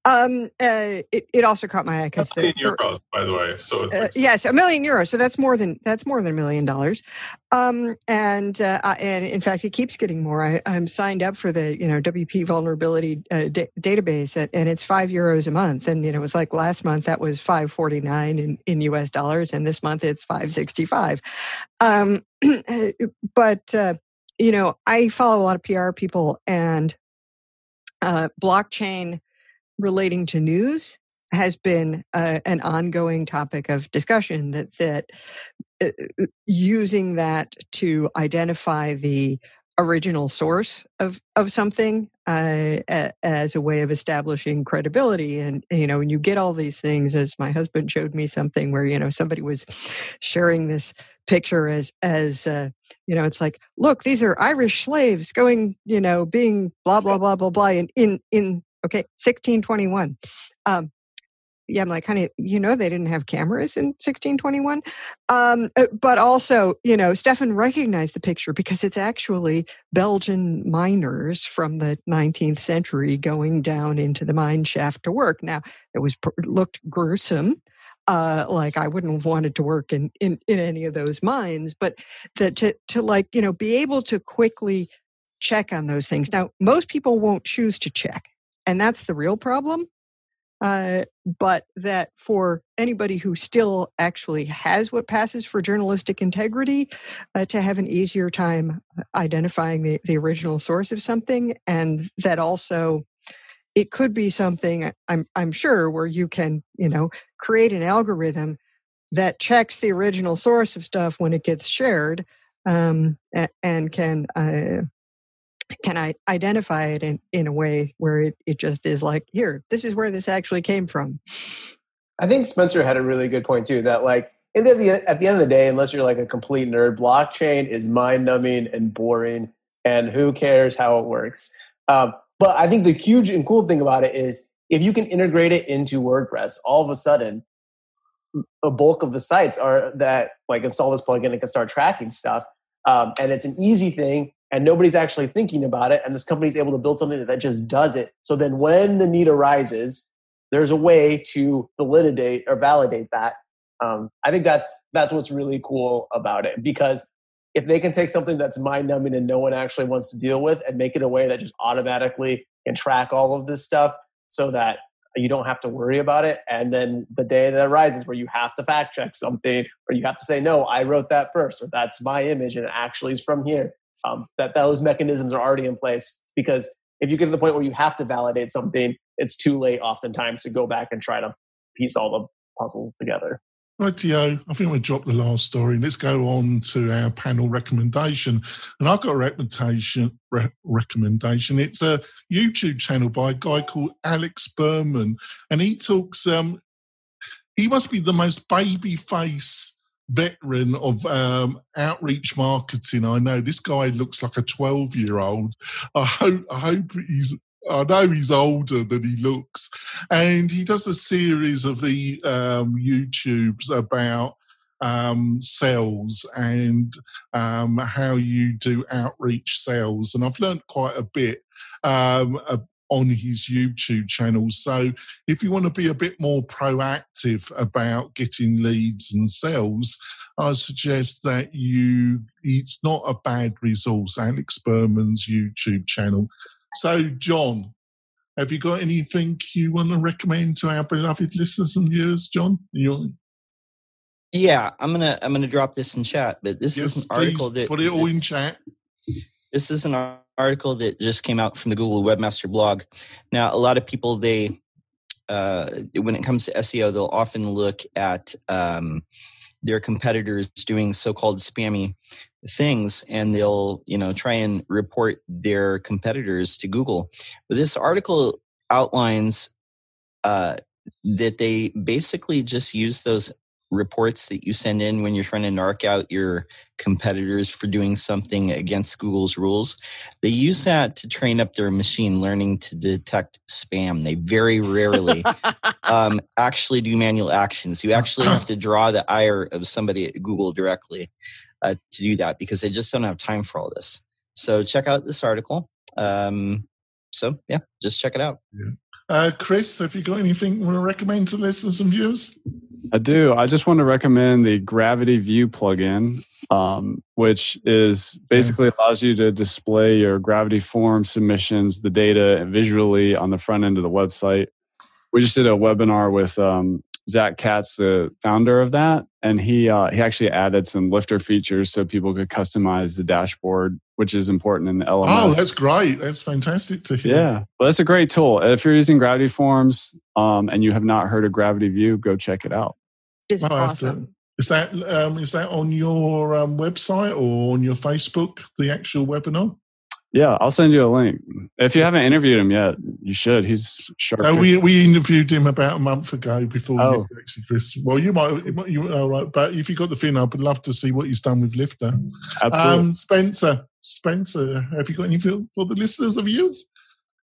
Um, uh, it, it also caught my eye because the euros, by the way. So it's uh, yes, a million euros. So that's more than that's more than a million dollars. Um, and uh, and in fact, it keeps getting more. I, am signed up for the you know WP vulnerability uh, da- database, at, and it's five euros a month. And you know, it was like last month that was five forty nine in in U.S. dollars, and this month it's five sixty five. Um, but uh, you know, I follow a lot of PR people, and uh, blockchain relating to news has been uh, an ongoing topic of discussion that that uh, uh, using that to identify the original source of of something uh, a, as a way of establishing credibility. And you know when you get all these things as my husband showed me something where you know somebody was sharing this picture as as uh, you know it's like look these are irish slaves going you know being blah blah blah blah blah in in in okay 1621 um yeah, I'm like, honey, you know, they didn't have cameras in 1621. Um, uh, but also, you know, Stefan recognized the picture because it's actually Belgian miners from the 19th century going down into the mine shaft to work. Now, it was looked gruesome. Uh, like I wouldn't have wanted to work in, in, in any of those mines, but that to, to like, you know, be able to quickly check on those things. Now, most people won't choose to check. And that's the real problem uh, but that for anybody who still actually has what passes for journalistic integrity, uh, to have an easier time identifying the, the original source of something, and that also it could be something I'm I'm sure where you can you know create an algorithm that checks the original source of stuff when it gets shared um, and can uh, can I identify it in, in a way where it, it just is like, here, this is where this actually came from. I think Spencer had a really good point too, that like at the, at the end of the day, unless you're like a complete nerd, blockchain is mind numbing and boring and who cares how it works. Um, but I think the huge and cool thing about it is if you can integrate it into WordPress, all of a sudden, a bulk of the sites are that like install this plugin and can start tracking stuff. Um, and it's an easy thing and nobody's actually thinking about it and this company's able to build something that just does it so then when the need arises there's a way to validate or validate that um, i think that's that's what's really cool about it because if they can take something that's mind numbing and no one actually wants to deal with and make it a way that just automatically can track all of this stuff so that you don't have to worry about it and then the day that arises where you have to fact check something or you have to say no i wrote that first or that's my image and it actually is from here um, that those mechanisms are already in place because if you get to the point where you have to validate something, it's too late oftentimes to go back and try to piece all the puzzles together. Right, Theo. I think we'll drop the last story let's go on to our panel recommendation. And I've got a recommendation. Re- recommendation. It's a YouTube channel by a guy called Alex Berman, and he talks. Um, he must be the most baby face veteran of um, outreach marketing. I know this guy looks like a 12 year old. I hope, I hope he's, I know he's older than he looks. And he does a series of the um, YouTubes about um, sales and um, how you do outreach sales. And I've learned quite a bit um, on his YouTube channel. So if you want to be a bit more proactive about getting leads and sales, I suggest that you, it's not a bad resource, Alex Berman's YouTube channel. So, John, have you got anything you want to recommend to our beloved listeners and viewers, John? You're... Yeah, I'm gonna I'm gonna drop this in chat, but this yes, is an article that put it all in chat. This is an article that just came out from the Google Webmaster blog. Now, a lot of people they uh, when it comes to SEO, they'll often look at um, their competitors doing so-called spammy things, and they'll you know try and report their competitors to Google. But this article outlines uh, that they basically just use those reports that you send in when you're trying to narc out your competitors for doing something against Google's rules. They use that to train up their machine learning to detect spam. They very rarely um, actually do manual actions. You actually have to draw the ire of somebody at Google directly uh, to do that because they just don't have time for all this. So check out this article. Um, so yeah, just check it out. Yeah. Uh, Chris, have you got anything you want to recommend to listeners and viewers? I do. I just want to recommend the Gravity View plugin, um, which is basically allows you to display your Gravity form submissions, the data visually on the front end of the website. We just did a webinar with um, Zach Katz, the founder of that, and he uh, he actually added some lifter features so people could customize the dashboard, which is important in the LMS. Oh, that's great! That's fantastic to hear. Yeah, well, that's a great tool. If you're using Gravity Forms um, and you have not heard of Gravity View, go check it out. It's awesome. Is that um, is that on your um, website or on your Facebook? The actual webinar. Yeah, I'll send you a link. If you haven't interviewed him yet, you should. He's sharp. No, we we interviewed him about a month ago before oh. actually, Chris. Well, you might you know, right, but if you got the thing, I'd love to see what he's done with Lifter. Absolutely, um, Spencer. Spencer, have you got anything for the listeners of yours?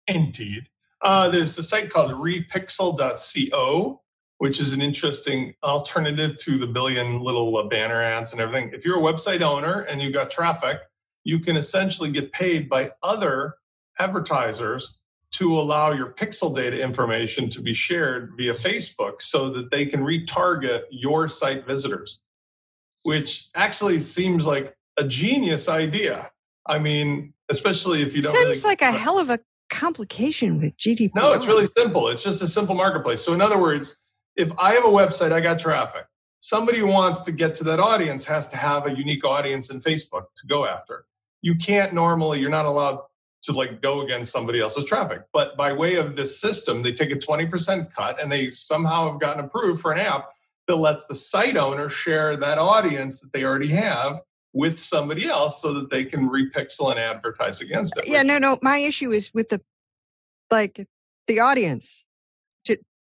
Indeed. Uh, there's a site called repixel.co, which is an interesting alternative to the billion little uh, banner ads and everything. If you're a website owner and you've got traffic, you can essentially get paid by other advertisers to allow your pixel data information to be shared via Facebook so that they can retarget your site visitors, which actually seems like a genius idea. I mean, especially if you don't. Seems really like a hell of a complication with GDPR. No, it's really simple. It's just a simple marketplace. So, in other words, if I have a website, I got traffic. Somebody who wants to get to that audience has to have a unique audience in Facebook to go after you can't normally, you're not allowed to like go against somebody else's traffic. But by way of this system, they take a 20% cut and they somehow have gotten approved for an app that lets the site owner share that audience that they already have with somebody else so that they can repixel and advertise against it. Yeah, no, no. My issue is with the like the audience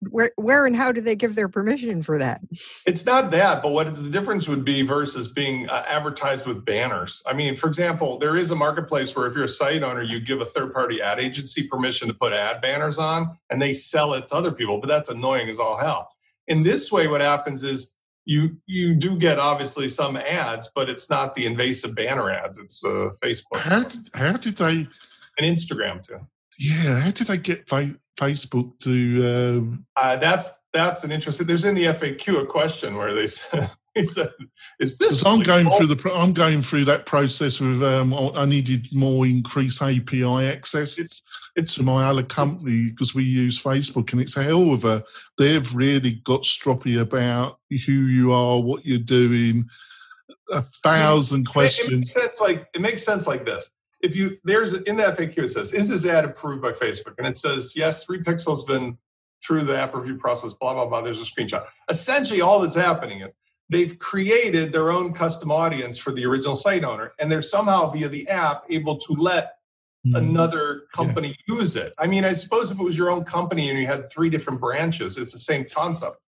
where where and how do they give their permission for that? It's not that but what the difference would be versus being uh, advertised with banners. I mean for example there is a marketplace where if you're a site owner you give a third party ad agency permission to put ad banners on and they sell it to other people but that's annoying as all hell. In this way what happens is you you do get obviously some ads but it's not the invasive banner ads. It's uh, facebook. How did, how did they and instagram too yeah how did they get Facebook to? Um... Uh, that's that's an interesting. There's in the FAQ a question where they said, he said, "Is this?" I'm going through the. I'm going through that process with. Um, I needed more increased API access. It's, it's to my other company because we use Facebook, and it's a hell of a. They've really got stroppy about who you are, what you're doing. A thousand it, questions. It makes sense like it makes sense like this if you there's in the FAQ it says, is this ad approved by Facebook? And it says, yes, Repixel's been through the app review process, blah, blah, blah. There's a screenshot. Essentially, all that's happening is they've created their own custom audience for the original site owner, and they're somehow via the app able to let mm. another company yeah. use it. I mean, I suppose if it was your own company and you had three different branches, it's the same concept.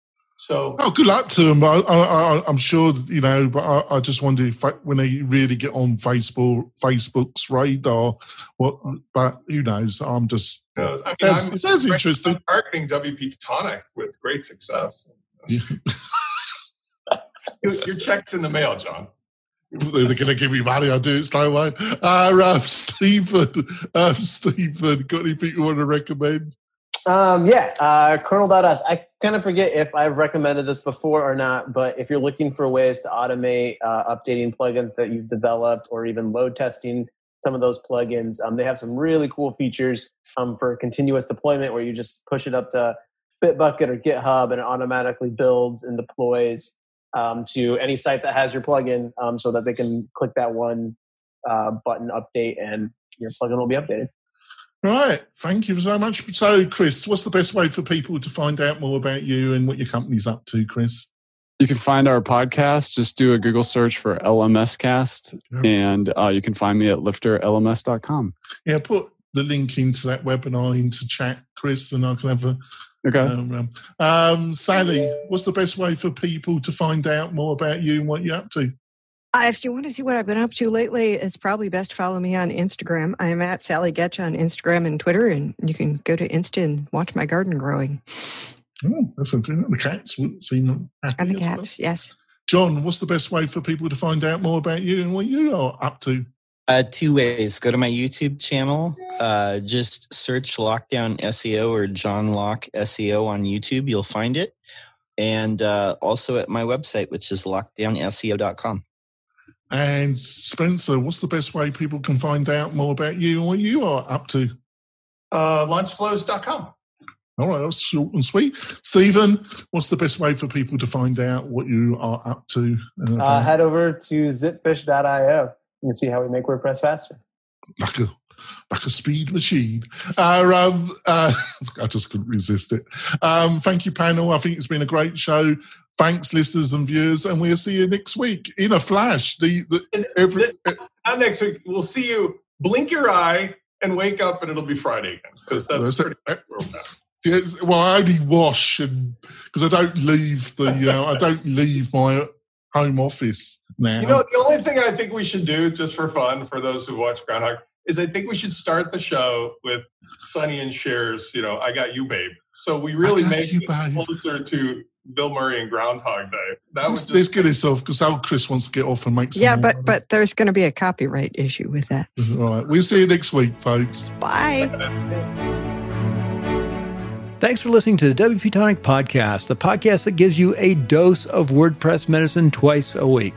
So, oh, good luck to them. I, I, am sure you know, but I, I, just wonder if when they really get on Facebook, Facebook's radar, what? But who knows? I'm just. I mean, it sounds interesting. I'm targeting WP Tonic with great success. your, your check's in the mail, John. They're going to give me money. I'll do it straight away. Uh, uh, Stephen, uh, Stephen, got anything you want to recommend? Um, yeah, uh, kernl.us. I kind of forget if I've recommended this before or not, but if you're looking for ways to automate uh, updating plugins that you've developed or even load testing some of those plugins, um, they have some really cool features um, for continuous deployment where you just push it up to Bitbucket or GitHub and it automatically builds and deploys um, to any site that has your plugin um, so that they can click that one uh, button update and your plugin will be updated. Right. Thank you so much. So, Chris, what's the best way for people to find out more about you and what your company's up to, Chris? You can find our podcast. Just do a Google search for LMScast, yeah. and uh, you can find me at lifterlms.com. Yeah, put the link into that webinar into chat, Chris, and I can have a. Okay. Um, um, Sally, what's the best way for people to find out more about you and what you're up to? Uh, if you want to see what I've been up to lately, it's probably best to follow me on Instagram. I'm at Sally Goetsch on Instagram and Twitter, and you can go to Insta and watch my garden growing. Oh, that's something. The cats seem happy. And the cats, well. yes. John, what's the best way for people to find out more about you and what you are up to? Uh, two ways. Go to my YouTube channel. Uh, just search Lockedown SEO or John Locke SEO on YouTube. You'll find it. And uh, also at my website, which is lockedownseo.com. And Spencer, what's the best way people can find out more about you and what you are up to? Uh, launchflows.com. All right, that's short and sweet. Stephen, what's the best way for people to find out what you are up to? Uh, uh, head over to zipfish.io. You can see how we make WordPress faster. Like a like a speed machine. Uh, um, uh, I just couldn't resist it. Um, thank you, panel. I think it's been a great show. Thanks, listeners and viewers, and we'll see you next week in a flash. The, the every not next week. We'll see you. Blink your eye and wake up, and it'll be Friday again because that's, that's pretty yeah, well, I only wash and because I don't leave the, you know, I don't leave my home office now. You know, the only thing I think we should do, just for fun, for those who watch Groundhog, is I think we should start the show with Sonny and Cher's, you know, I got you, babe. So we really make it closer to Bill Murray and Groundhog Day. That was let's, get this off because now Chris wants to get off and make some. Yeah, but but there's going to be a copyright issue with that. Mm-hmm, all right, we'll see you next week, folks. Bye. Thanks for listening to the WP Tonic Podcast, the podcast that gives you a dose of WordPress medicine twice a week.